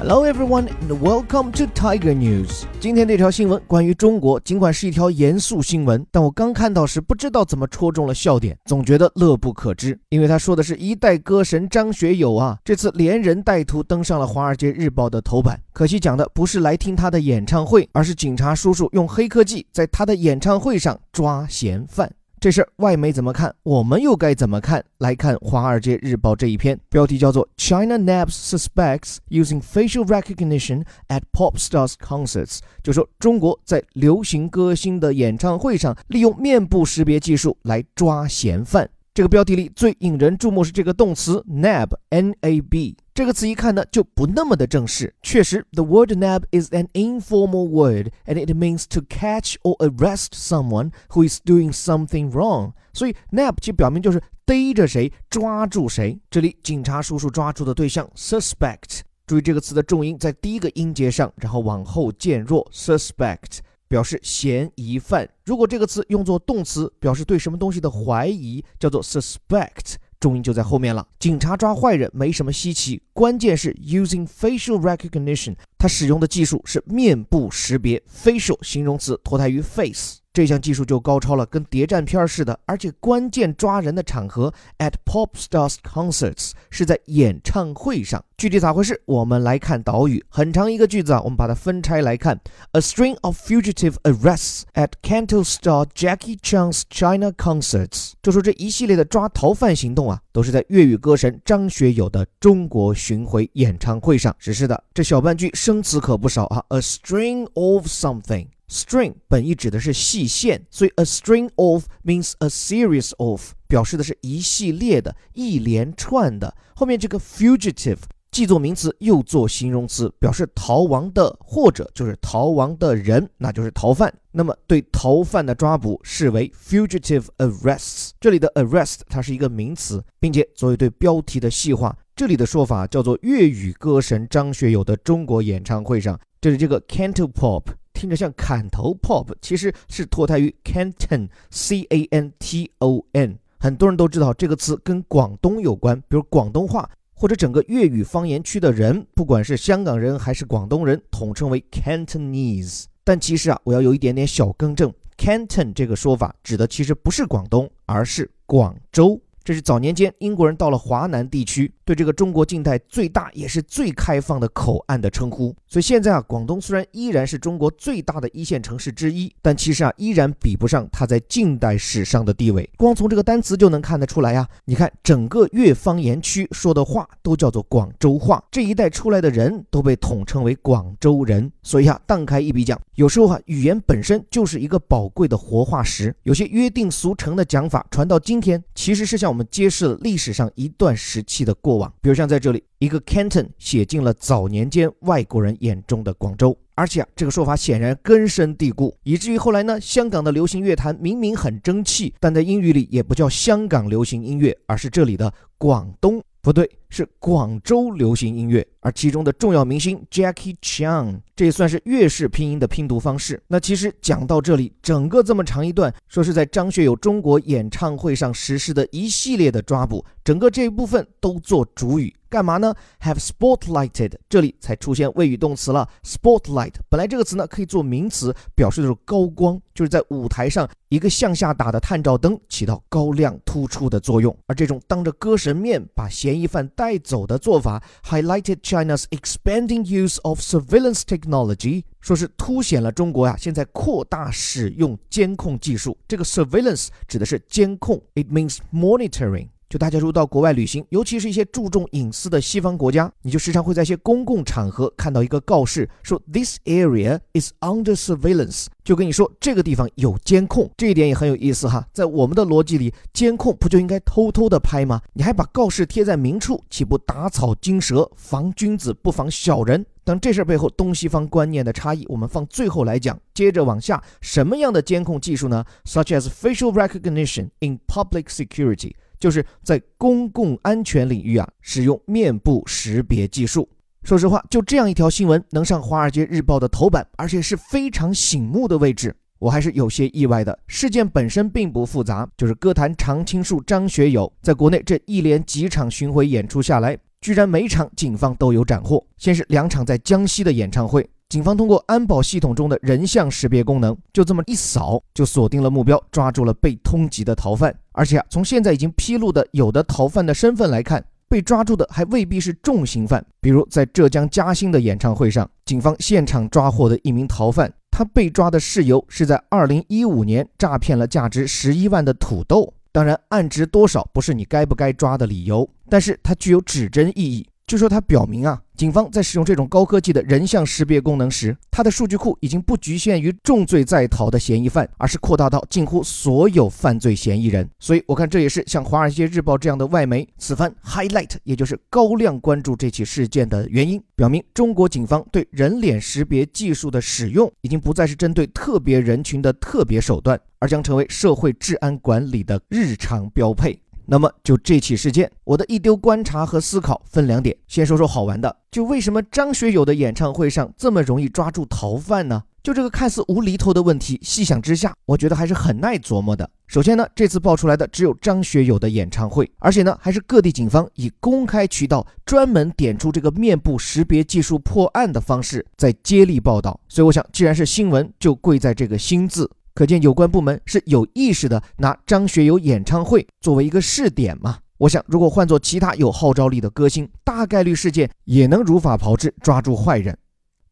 Hello everyone and welcome to Tiger News。今天这条新闻关于中国，尽管是一条严肃新闻，但我刚看到时不知道怎么戳中了笑点，总觉得乐不可支。因为他说的是一代歌神张学友啊，这次连人带图登上了《华尔街日报》的头版。可惜讲的不是来听他的演唱会，而是警察叔叔用黑科技在他的演唱会上抓嫌犯。这事儿外媒怎么看？我们又该怎么看？来看《华尔街日报》这一篇，标题叫做 “China nabs suspects using facial recognition at pop stars concerts”，就说中国在流行歌星的演唱会上利用面部识别技术来抓嫌犯。这个标题里最引人注目是这个动词 nab，n-a-b。这个词一看呢就不那么的正式。确实，the word nab is an informal word and it means to catch or arrest someone who is doing something wrong。所以 nab 其表明就是逮着谁，抓住谁。这里警察叔叔抓住的对象 suspect。注意这个词的重音在第一个音节上，然后往后渐弱。suspect 表示嫌疑犯。如果这个词用作动词，表示对什么东西的怀疑，叫做 suspect。重音就在后面了。警察抓坏人没什么稀奇，关键是 using facial recognition，它使用的技术是面部识别。facial 形容词脱胎于 face。这项技术就高超了，跟谍战片似的。而且关键抓人的场合 at pop stars concerts 是在演唱会上。具体咋回事？我们来看导语，很长一个句子啊，我们把它分拆来看。A string of fugitive arrests at Canto star Jackie Chan's China concerts，就说这一系列的抓逃犯行动啊，都是在粤语歌神张学友的中国巡回演唱会上实施的。这小半句生词可不少啊，a string of something。String 本意指的是细线，所以 a string of means a series of，表示的是一系列的、一连串的。后面这个 fugitive 既做名词又做形容词，表示逃亡的或者就是逃亡的人，那就是逃犯。那么对逃犯的抓捕视为 fugitive arrests。这里的 arrest 它是一个名词，并且作为对标题的细化，这里的说法叫做粤语歌神张学友的中国演唱会上，就是这个 Canto Pop。听着像砍头 pop，其实是脱胎于 Canton，C A N T O N。很多人都知道这个词跟广东有关，比如广东话或者整个粤语方言区的人，不管是香港人还是广东人，统称为 Cantonese。但其实啊，我要有一点点小更正，Canton 这个说法指的其实不是广东，而是广州。这是早年间英国人到了华南地区，对这个中国近代最大也是最开放的口岸的称呼。所以现在啊，广东虽然依然是中国最大的一线城市之一，但其实啊，依然比不上它在近代史上的地位。光从这个单词就能看得出来呀。你看，整个粤方言区说的话都叫做广州话，这一代出来的人都被统称为广州人。所以啊，荡开一笔讲，有时候啊，语言本身就是一个宝贵的活化石。有些约定俗成的讲法传到今天，其实是向。我们揭示了历史上一段时期的过往，比如像在这里，一个 Canton 写进了早年间外国人眼中的广州，而且啊，这个说法显然根深蒂固，以至于后来呢，香港的流行乐坛明明很争气，但在英语里也不叫香港流行音乐，而是这里的广东。不对，是广州流行音乐，而其中的重要明星 Jackie Chan，这也算是粤式拼音的拼读方式。那其实讲到这里，整个这么长一段，说是在张学友中国演唱会上实施的一系列的抓捕，整个这一部分都做主语。干嘛呢？Have spotlighted，这里才出现谓语动词了。Spotlight 本来这个词呢可以做名词，表示的是高光，就是在舞台上一个向下打的探照灯，起到高亮突出的作用。而这种当着歌神面把嫌疑犯带走的做法，highlighted China's expanding use of surveillance technology，说是凸显了中国呀现在扩大使用监控技术。这个 surveillance 指的是监控，it means monitoring。 就大家如果到国外旅行，尤其是一些注重隐私的西方国家，你就时常会在一些公共场合看到一个告示，说 This area is under surveillance，就跟你说这个地方有监控。这一点也很有意思哈，在我们的逻辑里，监控不就应该偷偷的拍吗？你还把告示贴在明处，岂不打草惊蛇，防君子不防小人？但这事儿背后东西方观念的差异，我们放最后来讲。接着往下，什么样的监控技术呢？Such as facial recognition in public security。就是在公共安全领域啊，使用面部识别技术。说实话，就这样一条新闻能上《华尔街日报》的头版，而且是非常醒目的位置，我还是有些意外的。事件本身并不复杂，就是歌坛常青树张学友在国内这一连几场巡回演出下来，居然每场警方都有斩获。先是两场在江西的演唱会，警方通过安保系统中的人像识别功能，就这么一扫，就锁定了目标，抓住了被通缉的逃犯。而且啊，从现在已经披露的有的逃犯的身份来看，被抓住的还未必是重刑犯。比如在浙江嘉兴的演唱会上，警方现场抓获的一名逃犯，他被抓的事由是在2015年诈骗了价值十一万的土豆。当然，案值多少不是你该不该抓的理由，但是它具有指针意义。据说它表明啊，警方在使用这种高科技的人像识别功能时，它的数据库已经不局限于重罪在逃的嫌疑犯，而是扩大到近乎所有犯罪嫌疑人。所以，我看这也是像《华尔街日报》这样的外媒此番 highlight，也就是高亮关注这起事件的原因，表明中国警方对人脸识别技术的使用，已经不再是针对特别人群的特别手段，而将成为社会治安管理的日常标配。那么就这起事件，我的一丢观察和思考分两点。先说说好玩的，就为什么张学友的演唱会上这么容易抓住逃犯呢？就这个看似无厘头的问题，细想之下，我觉得还是很耐琢磨的。首先呢，这次爆出来的只有张学友的演唱会，而且呢，还是各地警方以公开渠道专门点出这个面部识别技术破案的方式在接力报道。所以我想，既然是新闻，就贵在这个“新”字。可见有关部门是有意识的拿张学友演唱会作为一个试点嘛？我想，如果换做其他有号召力的歌星，大概率事件也能如法炮制，抓住坏人。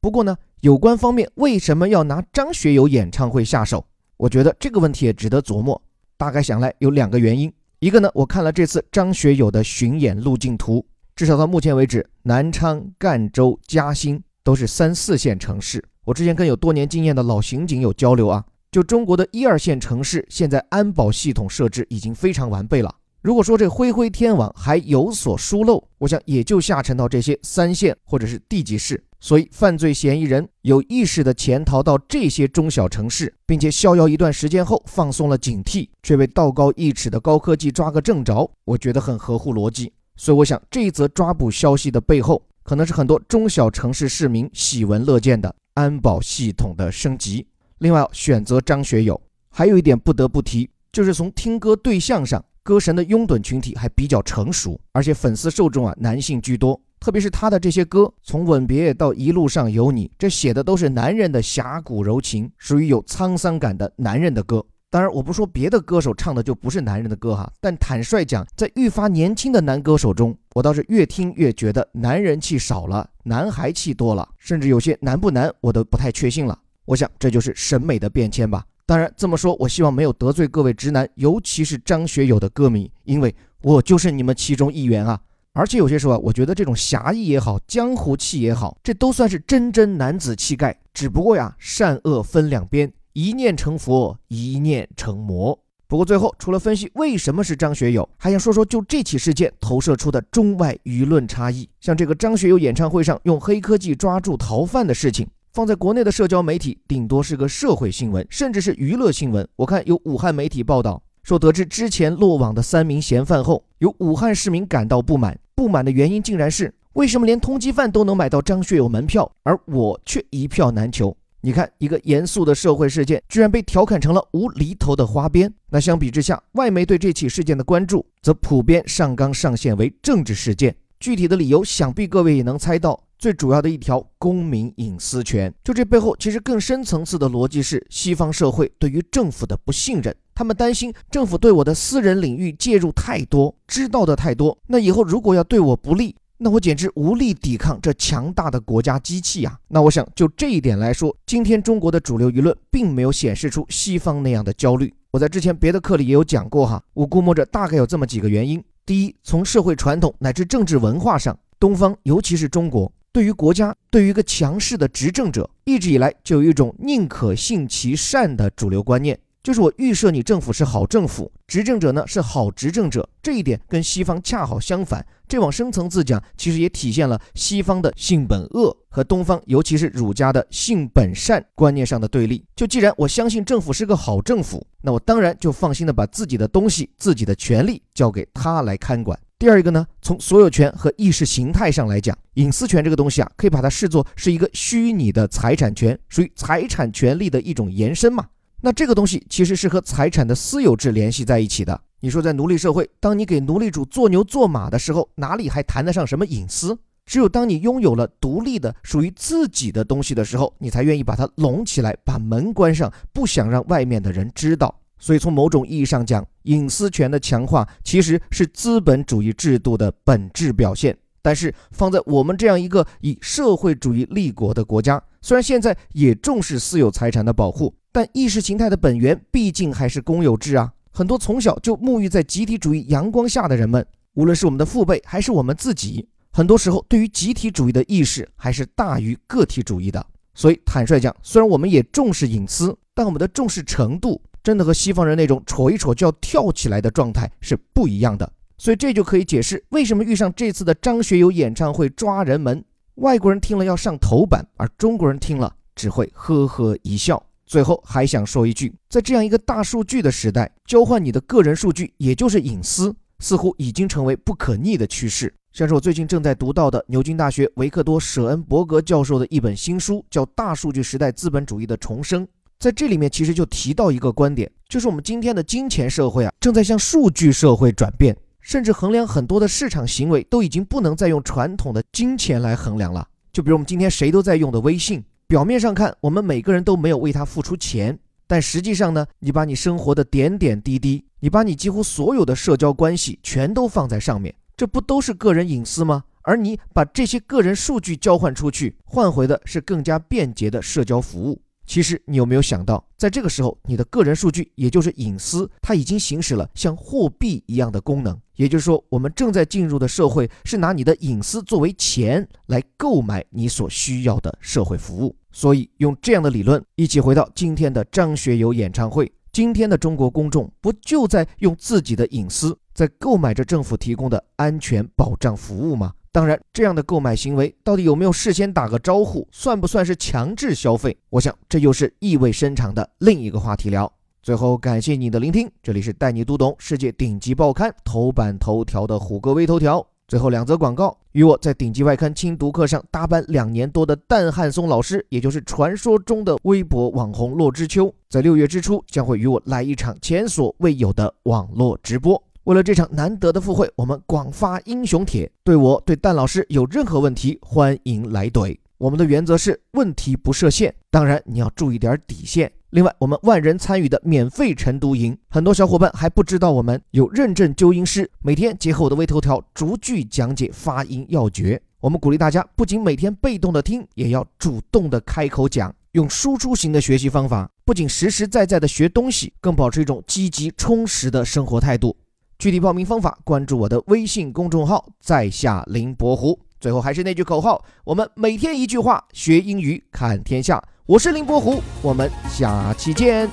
不过呢，有关方面为什么要拿张学友演唱会下手？我觉得这个问题也值得琢磨。大概想来有两个原因，一个呢，我看了这次张学友的巡演路径图，至少到目前为止，南昌、赣州、嘉兴都是三四线城市。我之前跟有多年经验的老刑警有交流啊。就中国的一二线城市，现在安保系统设置已经非常完备了。如果说这灰灰天网还有所疏漏，我想也就下沉到这些三线或者是地级市。所以，犯罪嫌疑人有意识地潜逃到这些中小城市，并且逍遥一段时间后放松了警惕，却被道高一尺的高科技抓个正着，我觉得很合乎逻辑。所以，我想这一则抓捕消息的背后，可能是很多中小城市市民喜闻乐见的安保系统的升级。另外，选择张学友还有一点不得不提，就是从听歌对象上，歌神的拥趸群体还比较成熟，而且粉丝受众啊男性居多。特别是他的这些歌，从《吻别》到《一路上有你》，这写的都是男人的侠骨柔情，属于有沧桑感的男人的歌。当然，我不说别的歌手唱的就不是男人的歌哈，但坦率讲，在愈发年轻的男歌手中，我倒是越听越觉得男人气少了，男孩气多了，甚至有些男不男，我都不太确信了。我想这就是审美的变迁吧。当然这么说，我希望没有得罪各位直男，尤其是张学友的歌迷，因为我就是你们其中一员啊。而且有些时候啊，我觉得这种侠义也好，江湖气也好，这都算是真真男子气概。只不过呀，善恶分两边，一念成佛，一念成魔。不过最后，除了分析为什么是张学友，还想说说就这起事件投射出的中外舆论差异。像这个张学友演唱会上用黑科技抓住逃犯的事情。放在国内的社交媒体，顶多是个社会新闻，甚至是娱乐新闻。我看有武汉媒体报道说，得知之前落网的三名嫌犯后，有武汉市民感到不满，不满的原因竟然是为什么连通缉犯都能买到张学友门票，而我却一票难求？你看，一个严肃的社会事件，居然被调侃成了无厘头的花边。那相比之下，外媒对这起事件的关注，则普遍上纲上线为政治事件。具体的理由，想必各位也能猜到。最主要的一条公民隐私权，就这背后其实更深层次的逻辑是西方社会对于政府的不信任，他们担心政府对我的私人领域介入太多，知道的太多，那以后如果要对我不利，那我简直无力抵抗这强大的国家机器啊！那我想就这一点来说，今天中国的主流舆论并没有显示出西方那样的焦虑。我在之前别的课里也有讲过哈，我估摸着大概有这么几个原因：第一，从社会传统乃至政治文化上，东方尤其是中国。对于国家，对于一个强势的执政者，一直以来就有一种宁可信其善的主流观念，就是我预设你政府是好政府，执政者呢是好执政者。这一点跟西方恰好相反。这往深层次讲，其实也体现了西方的性本恶和东方，尤其是儒家的性本善观念上的对立。就既然我相信政府是个好政府，那我当然就放心的把自己的东西、自己的权利交给他来看管。第二个呢，从所有权和意识形态上来讲，隐私权这个东西啊，可以把它视作是一个虚拟的财产权，属于财产权利的一种延伸嘛。那这个东西其实是和财产的私有制联系在一起的。你说在奴隶社会，当你给奴隶主做牛做马的时候，哪里还谈得上什么隐私？只有当你拥有了独立的属于自己的东西的时候，你才愿意把它拢起来，把门关上，不想让外面的人知道。所以从某种意义上讲，隐私权的强化其实是资本主义制度的本质表现。但是放在我们这样一个以社会主义立国的国家，虽然现在也重视私有财产的保护，但意识形态的本源毕竟还是公有制啊。很多从小就沐浴在集体主义阳光下的人们，无论是我们的父辈还是我们自己，很多时候对于集体主义的意识还是大于个体主义的。所以坦率讲，虽然我们也重视隐私，但我们的重视程度真的和西方人那种戳一戳就要跳起来的状态是不一样的。所以这就可以解释为什么遇上这次的张学友演唱会抓人门，外国人听了要上头版，而中国人听了只会呵呵一笑。最后还想说一句，在这样一个大数据的时代，交换你的个人数据，也就是隐私，似乎已经成为不可逆的趋势。像是我最近正在读到的牛津大学维克多·舍恩伯格教授的一本新书，叫《大数据时代资本主义的重生》。在这里面，其实就提到一个观点，就是我们今天的金钱社会啊，正在向数据社会转变。甚至衡量很多的市场行为都已经不能再用传统的金钱来衡量了。就比如我们今天谁都在用的微信，表面上看我们每个人都没有为它付出钱，但实际上呢，你把你生活的点点滴滴，你把你几乎所有的社交关系全都放在上面，这不都是个人隐私吗？而你把这些个人数据交换出去，换回的是更加便捷的社交服务。其实你有没有想到，在这个时候，你的个人数据，也就是隐私，它已经行使了像货币一样的功能。也就是说，我们正在进入的社会是拿你的隐私作为钱来购买你所需要的社会服务。所以，用这样的理论，一起回到今天的张学友演唱会，今天的中国公众不就在用自己的隐私在购买着政府提供的安全保障服务吗？当然，这样的购买行为到底有没有事先打个招呼，算不算是强制消费？我想这又是意味深长的另一个话题了。最后，感谢你的聆听，这里是带你读懂世界顶级报刊头版头条的虎哥微头条。最后两则广告，与我在顶级外刊精读课上搭班两年多的蛋汉松老师，也就是传说中的微博网红骆之秋，在六月之初将会与我来一场前所未有的网络直播。为了这场难得的赴会，我们广发英雄帖。对我对蛋老师有任何问题，欢迎来怼。我们的原则是问题不设限，当然你要注意点底线。另外，我们万人参与的免费晨读营，很多小伙伴还不知道我们有认证纠音师，每天结合我的微头条逐句讲解发音要诀。我们鼓励大家不仅每天被动的听，也要主动的开口讲，用输出型的学习方法，不仅实实在在的学东西，更保持一种积极充实的生活态度。具体报名方法，关注我的微信公众号“在下林伯湖”。最后还是那句口号：我们每天一句话，学英语看天下。我是林伯湖，我们下期见。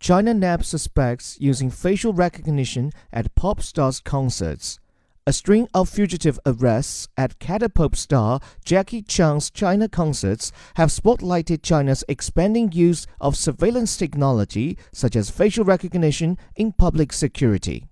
China nabbed suspects using facial recognition at pop stars' concerts. A string of fugitive arrests at Catapult star Jackie Chan's China concerts have spotlighted China's expanding use of surveillance technology, such as facial recognition, in public security.